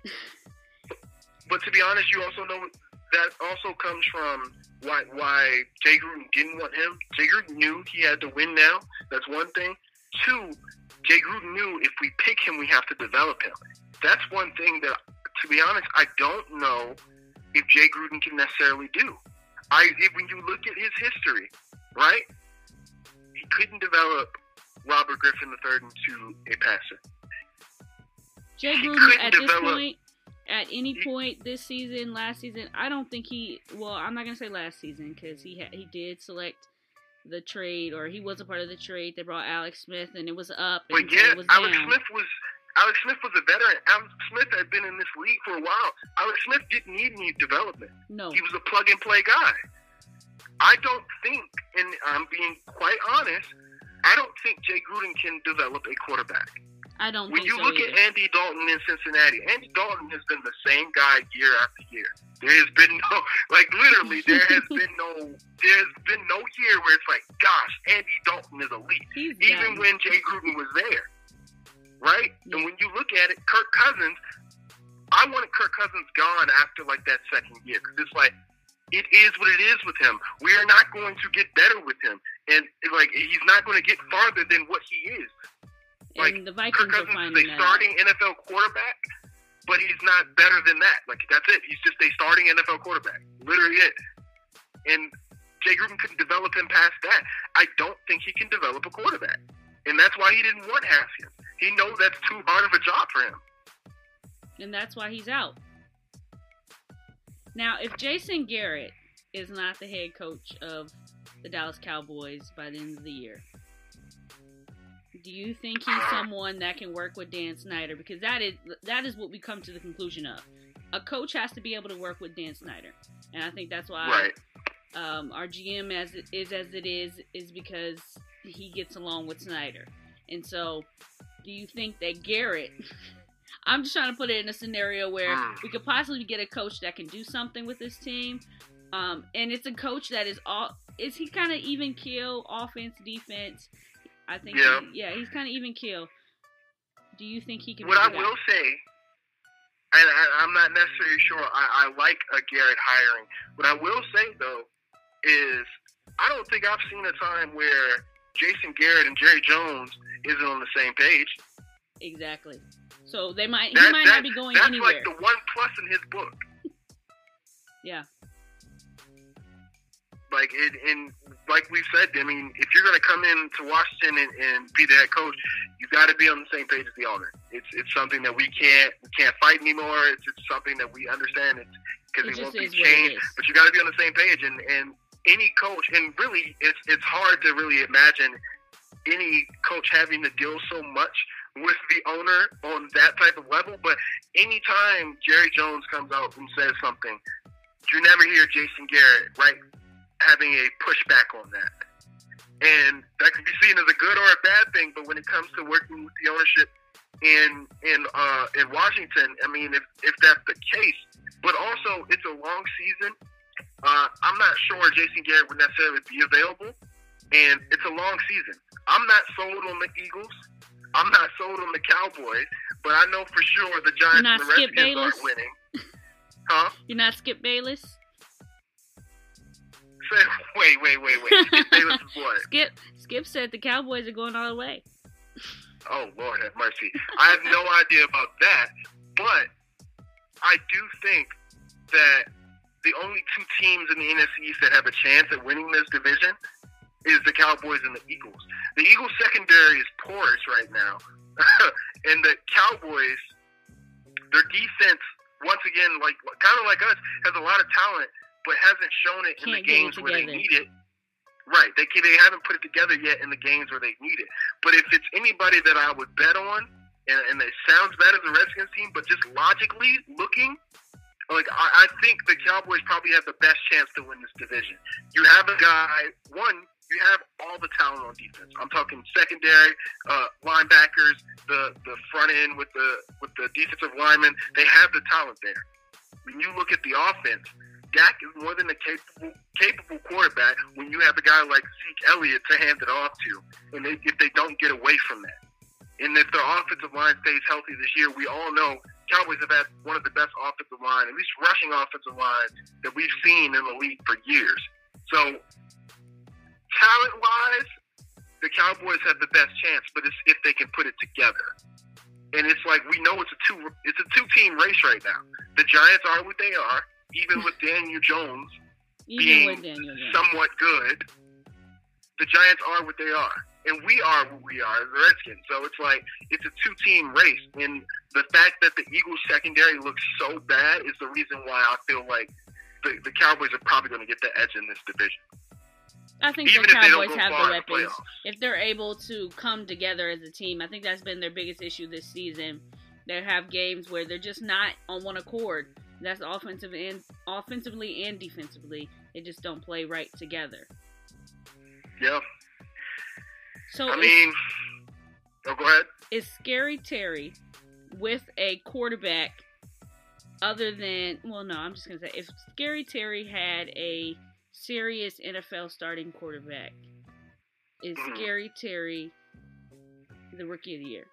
but to be honest, you also know that also comes from why why Jay Gruden didn't want him. Jay Gruden knew he had to win now. That's one thing. Two, Jay Gruden knew if we pick him, we have to develop him. That's one thing that, to be honest, I don't know if Jay Gruden can necessarily do. I if, when you look at his history, right? He couldn't develop Robert Griffin III into a passer. Jay Gruden at this point, at any point this season, last season, I don't think he. Well, I'm not gonna say last season because he ha- he did select the trade or he was a part of the trade. They brought Alex Smith and it was up and But yeah, it was Alex down. Smith was Alex Smith was a veteran. Alex Smith had been in this league for a while. Alex Smith didn't need any development. no, He was a plug and play guy. I don't think, and I'm being quite honest, I don't think Jay Gruden can develop a quarterback. I don't When think you so look either. at Andy Dalton in Cincinnati, Andy Dalton has been the same guy year after year. There has been no, like literally, there has been no, there's been no year where it's like, gosh, Andy Dalton is elite. He's Even when Jay Gruden was there, right? Yeah. And when you look at it, Kirk Cousins, I wanted Kirk Cousins gone after like that second year because it's like it is what it is with him. We are not going to get better with him, and like he's not going to get farther than what he is. like, and the Kirk Vikings are Cousins is a that. out. starting NFL quarterback, but he's not better than that. Like that's it. He's just a starting NFL quarterback. Literally it. And Jay Gruden couldn't develop him past that. I don't think he can develop a quarterback, and that's why he didn't want Haskins. He knows that's too hard of a job for him. and that's why he's out. Now, if Jason Garrett is not the head coach of the Dallas Cowboys by the end of the year, do you think he's someone that can work with Dan Snyder? Because that is that is what we come to the conclusion of. A coach has to be able to work with Dan Snyder, and I think that's why Right. um, our GM as it is as it is is because he gets along with Snyder. And so, do you think that Garrett? I'm just trying to put it in a scenario where Mm. we could possibly get a coach that can do something with this team, um, and it's a coach that is all. Is he kind of even kill offense, defense? I think. Yeah. He, yeah, he's kind of even kill. Do you think he can? What I will out? say, and I, I'm not necessarily sure I, I like a Garrett hiring. What I will say though is I don't think I've seen a time where Jason Garrett and Jerry Jones isn't on the same page. exactly. So they might. He might that- not be going that's anywhere. That's like the one plus in his book. yeah. Like it, and like we've said, I mean, if you're going to come in to Washington and, and be the head coach, you got to be on the same page as the owner. It's it's something that we can't we can't fight anymore. It's, it's something that we understand. It's because It it, won't be is what it changed. But you got to be on the same page. And and any coach, and really, it's it's hard to really imagine any coach having to deal so much with the owner on that type of level. But anytime Jerry Jones comes out and says something, you never hear Jason Garrett right having a pushback on that. And that can be seen as a good or a bad thing, but when it comes to working with the ownership in in uh, in Washington, I mean, if if that's the case, but also it's a long season. Uh, I'm not sure Jason Garrett would necessarily be available, and it's a long season. I'm not sold on the Eagles. I'm not sold on the Cowboys, but I know for sure the Giants and the Skip Redskins Bayless? aren't winning. Huh? You're not Skip Bayless. Say, wait, wait, wait, wait. Skip Bayless is what? Skip Skip said the Cowboys are going all the way. Oh Lord have mercy. I have no idea about that, but I do think that the only two teams in the NFC East that have a chance at winning this division is the Cowboys and the Eagles. The Eagles secondary is porous right now, and the Cowboys, their defense, once again, like kind of like us, has a lot of talent, but hasn't shown it in the Can't it games where they need it. Right, they they haven't put it together yet in the games where they need it. But if it's anybody that I would bet on, and, and it sounds bad as a Redskins team, but just logically looking, like I, I think the Cowboys probably have the best chance to win this division. You have a guy, one, you have all the talent on defense. I'm talking secondary, uh, linebackers, the the front end with the with the defensive linemen. They have the talent there. When you look at the offense, Dak is more than a capable capable quarterback when you have a guy like Zeke Elliott to hand it off to, and they, if they don't get away from that. And if their offensive line stays healthy this year, we all know Cowboys have had one of the best offensive line, at least rushing offensive line that we've seen in the league for years. So, talent wise, the Cowboys have the best chance, but it's if they can put it together. And it's like we know it's a two it's a two team race right now. The Giants are what they are, even with Daniel Jones Even being Daniel Jones. somewhat good. The Giants are what they are, and we are what we are as the Redskins. So it's like it's a two team race, and the fact that the Eagles secondary looks so bad is the reason why I feel like the, the Cowboys are probably going to get the edge in this division. I think Even the if they don't Cowboys go have far the the weapons. playoffs. If they're able to come together as a team, I think that's been their biggest issue this season. They have games where they're just not on one accord. That's offensive and offensively and defensively. They just don't play right together. Yeah, So I mean, oh, go ahead. is Scary Terry with a quarterback other than well no, I'm just gonna say if Scary Terry had a serious NFL starting quarterback, is Mhm. Scary Terry the rookie of the year?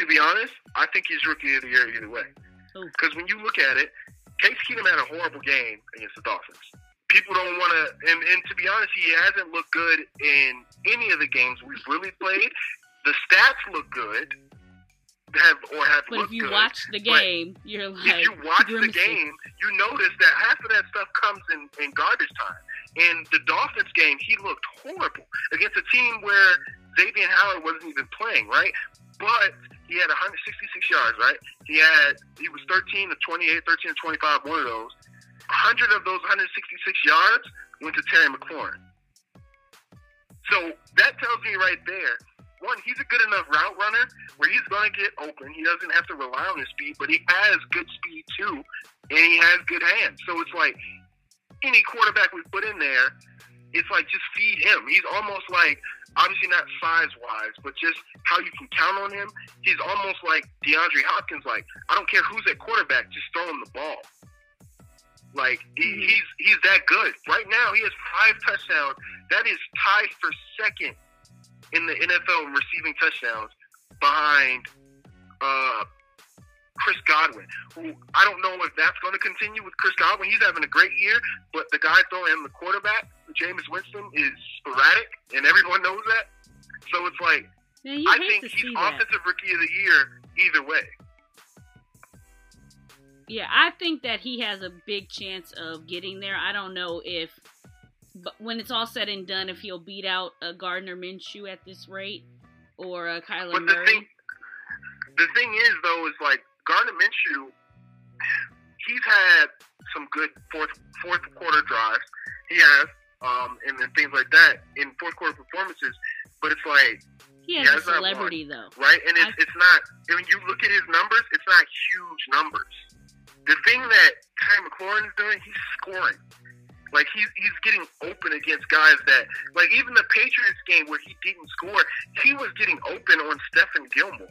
To be honest, I think he's rookie of the year either way. Because when you look at it, Case Keenum had a horrible game against the Dolphins. People don't want to, and, and to be honest, he hasn't looked good in any of the games we've really played. The stats look good, have or have But if you good. watch the but game, you're like if you watch the game, you notice that half of that stuff comes in, in garbage time. In the Dolphins game, he looked horrible against a team where Xavier Howard wasn't even playing, right? But he had 166 yards, right? He had he was 13 to 28, 13 to 25, one of those. 100 of those 166 yards went to Terry McLaurin. So that tells me right there, one, he's a good enough route runner where he's going to get open. He doesn't have to rely on his speed, but he has good speed too, and he has good hands. So it's like any quarterback we put in there, it's like just feed him. He's almost like obviously not size wise, but just how you can count on him. He's almost like DeAndre Hopkins. Like I don't care who's at quarterback, just throw him the ball. Like he, Mhm. he's he's that good. Right now, he has five touchdowns. That is tied for second in the NFL in receiving touchdowns behind uh, Chris Godwin. Who I don't know if that's going to continue with Chris Godwin. He's having a great year, but the guy throwing him the quarterback, Jameis Winston, is sporadic, and everyone knows that. So it's like Man, I think he's that. offensive rookie of the year either way. Yeah, I think that he has a big chance of getting there. I don't know if, but when it's all said and done, if he'll beat out a Gardner Minshew at this rate or a Kyler But the Murray. thing, the thing is though, is like Gardner Minshew. He's had some good fourth fourth quarter drives. He has, um, and then things like that in fourth quarter performances. But it's like he has yeah, a celebrity though. right, and it's I- it's not. When you look at his numbers, it's not huge numbers. The thing that Terry McLaurin is doing, he's scoring. Like he's he's getting open against guys that like even the Patriots game where he didn't score, he was getting open on Stephen Gilmore,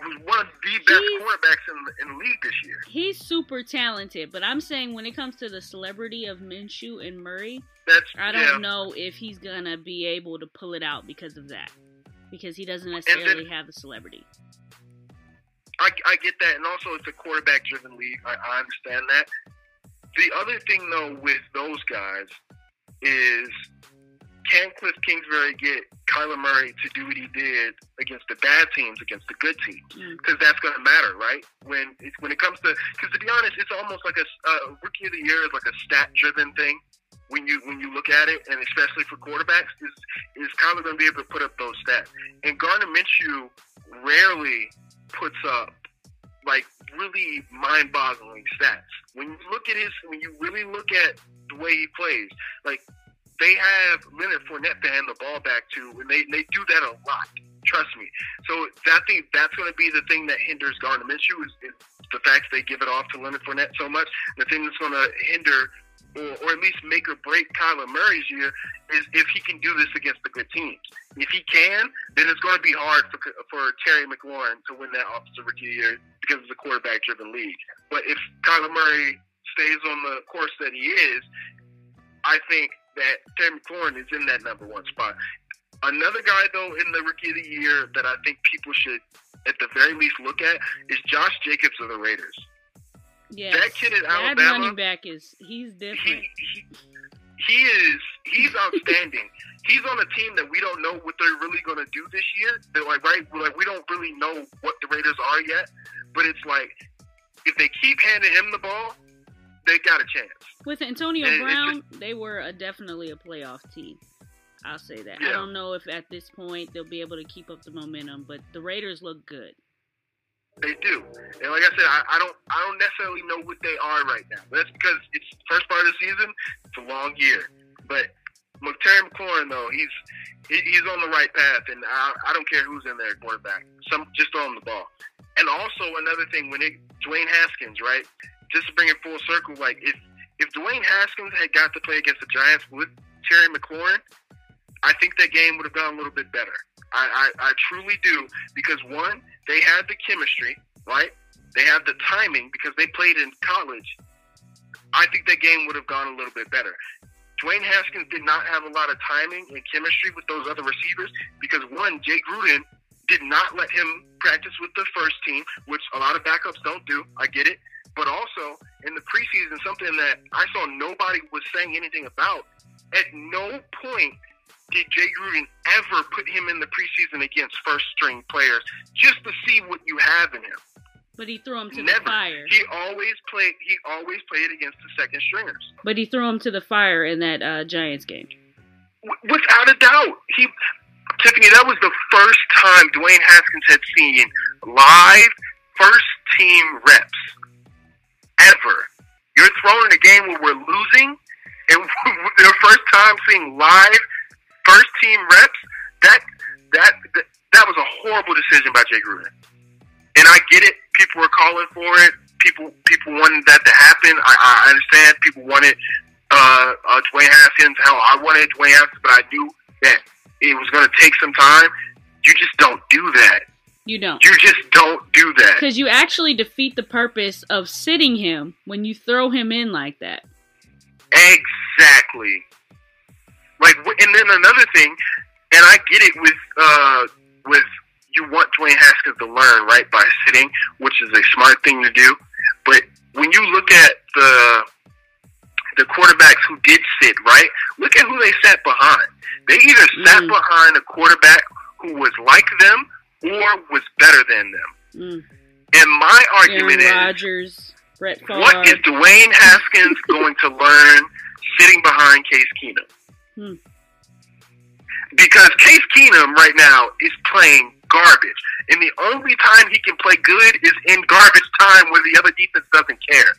who's one of the best He's- quarterbacks in in the league this year. He's super talented, but I'm saying when it comes to the celebrity of Minshew and Murray, That's I don't yeah. know if he's gonna be able to pull it out because of that. Because he doesn't necessarily have the celebrity. I, I get that, and also it's a quarterback-driven league. I, I understand that. The other thing, though, with those guys is can Cliff Kingsbury get Kyler Murray to do what he did against the bad teams, against the good teams? Mm. Because that's going to matter, right? When it, when it comes to, because to be honest, it's almost like a uh, rookie of the year is like a stat-driven thing. When you when you look at it, and especially for quarterbacks, is is Kyler going to be able to put up those stats? And Gardner Minshew rarely puts up like really mind-boggling stats. When you look at his, when you really look at the way he plays, like they have Leonard Fournette to hand the ball back to, and they they do that a lot. Trust me. So I think that's going to be the thing that hinders Gardner Minshew is, is the fact they give it off to Leonard Fournette so much. The thing that's going to hinder, or, or at least make or break Kyler Murray's year, is if he can do this against the good teams. If he can, then it's going to be hard for for Terry McLaurin to win that Offensive Rookie Year because it's a quarterback-driven league. But if Kyler Murray stays on the course that he is, I think that Terry McLaurin is in that number one spot. Another guy, though, in the Rookie of the Year that I think people should at the very least look at is Josh Jacobs of the Raiders. Yeah, That kid at that Alabama, running back is he's different. he he is he's outstanding. he's on a team that we don't know what they're really going to do this year. They're like right, we're like we don't really know what the Raiders are yet. But it's like if they keep handing him the ball, they got a chance. With Antonio And Brown, they were a, definitely a playoff team. I'll say that. I don't know if at this point they'll be able to keep up the momentum, but the Raiders look good. They do, and like I said, I, I don't I don't necessarily know what they are right now. That's because it's first part of the season. It's a long year, but Terry McLaurin though he's he, he's on the right path, and I, I don't care who's in there at quarterback. Some just throw him the ball. And also another thing, when it Dwayne Haskins, right? Just to bring it full circle, like if if Dwayne Haskins had got to play against the Giants with Terry McLaurin, I think that game would have gone a little bit better. I, I, I truly do because one, they had the chemistry, right? They had the timing because they played in college. I think that game would have gone a little bit better. Dwayne Haskins did not have a lot of timing and chemistry with those other receivers because one, Jay Gruden did not let him practice with the first team, which a lot of backups don't do. I get it. But also in the preseason, something that I saw nobody was saying anything about. At no point did Jay Gruden ever put him in the preseason against first string players just to see what you have in him. But he threw him to Never. the fire. He always played. He always played against the second stringers, But he threw him to the fire in that uh, Giants game. Without a doubt. He, Tiffany, that was the first time Dwayne Haskins had seen live first team reps ever. You're throwing in a game where we're losing, and the first time seeing live first team reps. That that that, that was a horrible decision by Jay Gruden. And I get it. People were calling for it. People people wanted that to happen. I, I understand. People wanted uh, uh, Dwayne Haskins. Hell, I wanted Dwayne Haskins, but I knew that it was going to take some time. You just don't do that. You don't. You just don't do that. Because you actually defeat the purpose of sitting him when you throw him in like that. Exactly. Like, and then another thing, and I get it with uh, with you want Dwayne Haskins to learn right by sitting, which is a smart thing to do. But when you look at the the quarterbacks who did sit right, look at who they sat behind. They either sat Mm. behind a quarterback who was like them or was better than them. Mm. And my Aaron argument is Brett Favre. what is Dwayne Haskins going to learn sitting behind Case Keenum? Hmm. Because Case Keenum right now is playing garbage. And the only time he can play good is in garbage time where the other defense doesn't care.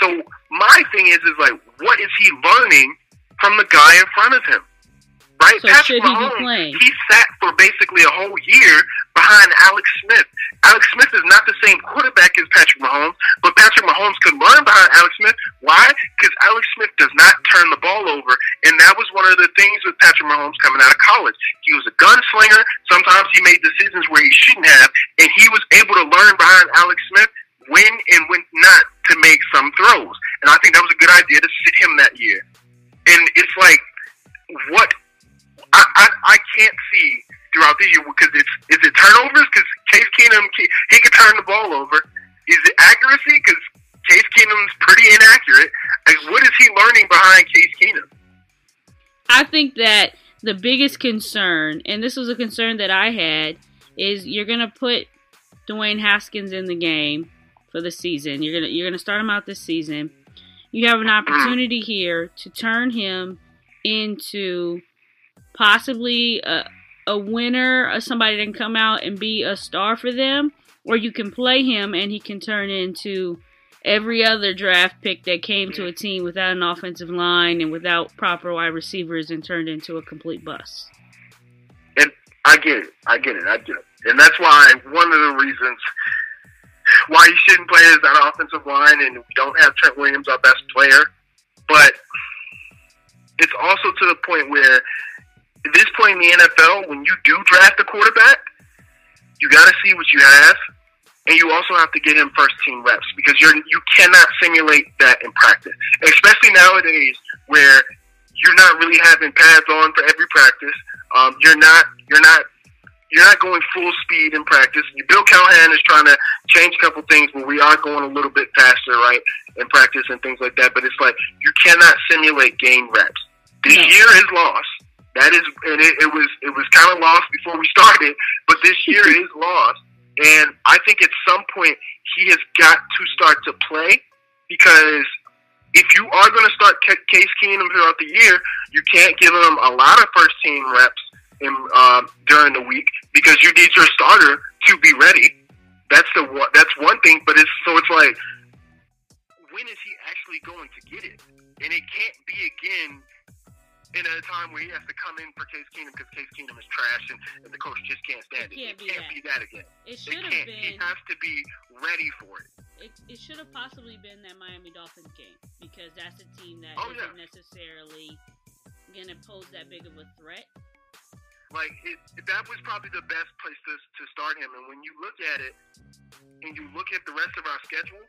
So my thing is is like what is he learning from the guy in front of him? Right? So he be playing? he sat for basically a whole year behind Alex Smith. Alex Smith is not the same quarterback as Patrick Mahomes, but Patrick Mahomes could learn behind Alex Smith. Why? Because Alex Smith does not turn the ball over, and that was one of the things with Patrick Mahomes coming out of college. He was a gunslinger. Sometimes he made decisions where he shouldn't have, and he was able to learn behind Alex Smith when and when not to make some throws. And I think that was a good idea to sit him that year. And it's like, what I, I I can't see throughout the year because it's is it turnovers because Case Keenum he, can turn the ball over. Is it accuracy because Case Keenum's pretty inaccurate? Like what is he learning behind Case Keenum? I think that the biggest concern, and this was a concern that I had, is you're gonna put Dwayne Haskins in the game for the season. You're gonna you're gonna start him out this season. You have an opportunity here to turn him into possibly a, a winner, or somebody that can come out and be a star for them, or you can play him and he can turn into every other draft pick that came to a team without an offensive line and without proper wide receivers and turned into a complete bust. And I get it, I get it, I get it, and that's why one of the reasons why you shouldn't play is that offensive line, and we don't have Trent Williams, our best player, but it's also to the point where at this point in the NFL, when you do draft a quarterback, you got to see what you have, and you also have to get him first team reps because you're you cannot simulate that in practice, especially nowadays where you're not really having pads on for every practice. Um, you're not you're not you're not going full speed in practice. Bill Callahan is trying to change a couple things, but we are going a little bit faster, right, in practice and things like that. But it's like you cannot simulate game reps. This year is lost. That is, and it, it was it was kind of lost before we started, but this year is lost. And I think at some point he has got to start to play because if you are going to start Ca- Case Keenum throughout the year, you can't give him a lot of first team reps in, um, during the week because you need your starter to be ready. That's the one. That's one thing. But it's so it's like, when is he actually going to get it? And it can't be again in a time where he has to come in for Case Keenum because Case Keenum is trash and, and the coach just can't stand it. It can't be can't that. be that again. It It should have can't. He has to be ready for it. It, it should have possibly been that Miami Dolphins game because that's a team that Oh, not yeah. necessarily gonna pose that big of a threat. Like it, that was probably the best place to to start him. And when you look at it, and you look at the rest of our schedule,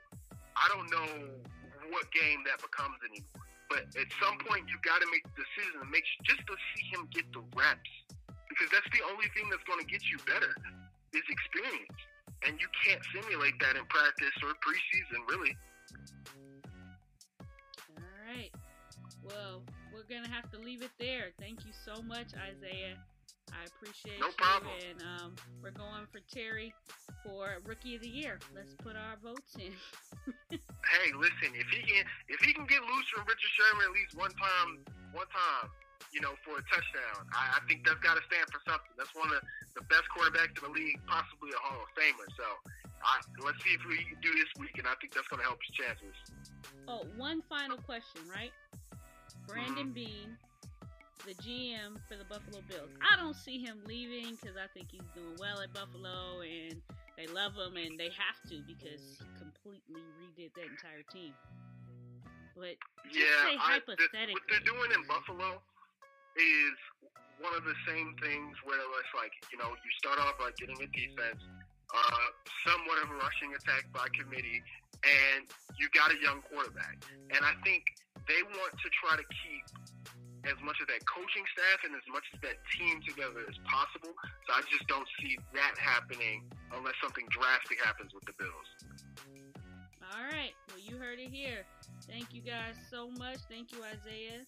I don't know what game that becomes anymore. But at some point, you got to make the decision and make just to see him get the reps, because that's the only thing that's going to get you better is experience. And you can't simulate that in practice or preseason, really. All right. Well, we're gonna have to leave it there. Thank you so much, Isaiah. I appreciate No you. problem. And um, we're going for Terry for Rookie of the Year. Let's put our votes in. hey, listen, if he can if he can get loose from Richard Sherman at least one time, one time, you know, for a touchdown, I, I think that's got to stand for something. That's one of the best quarterbacks in the league, possibly a Hall of Famer. So, I, let's see if we can do this week, and I think that's going to help his chances. Oh, one final question, right? Brandon Beane, the GM for the Buffalo Bills. I don't see him leaving because I think he's doing well at Buffalo and they love him and they have to because he completely redid that entire team. But just yeah, say I, the, hypothetically. what they're doing in Buffalo is one of the same things where it's like, you know, you start off by getting a defense, uh, somewhat of a rushing attack by committee, and you got a young quarterback. And I think they want to try to keep as much of that coaching staff and as much of that team together as possible. So I just don't see that happening unless something drastic happens with the Bills. All right. Well, you heard it here. Thank you guys so much. Thank you, Isaiah.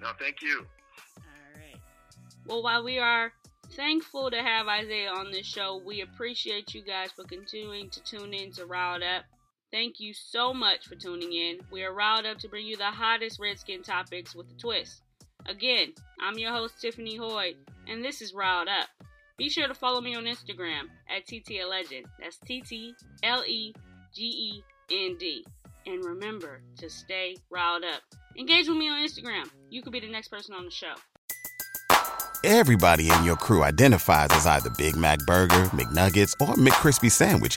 No, thank you. All right. Well, while we are thankful to have Isaiah on this show, we appreciate you guys for continuing to tune in to Rile'd Up. Thank you so much for tuning in. We are riled up to bring you the hottest Redskin topics with a twist. Again, I'm your host, Tiffany Hoyd, and this is Rile'd Up. Be sure to follow me on Instagram at TT Legend. That's T T L E G E N D. And remember to stay riled up. Engage with me on Instagram. You could be the next person on the show. Everybody in your crew identifies as either Big Mac Burger, McNuggets, or McCrispy Sandwich.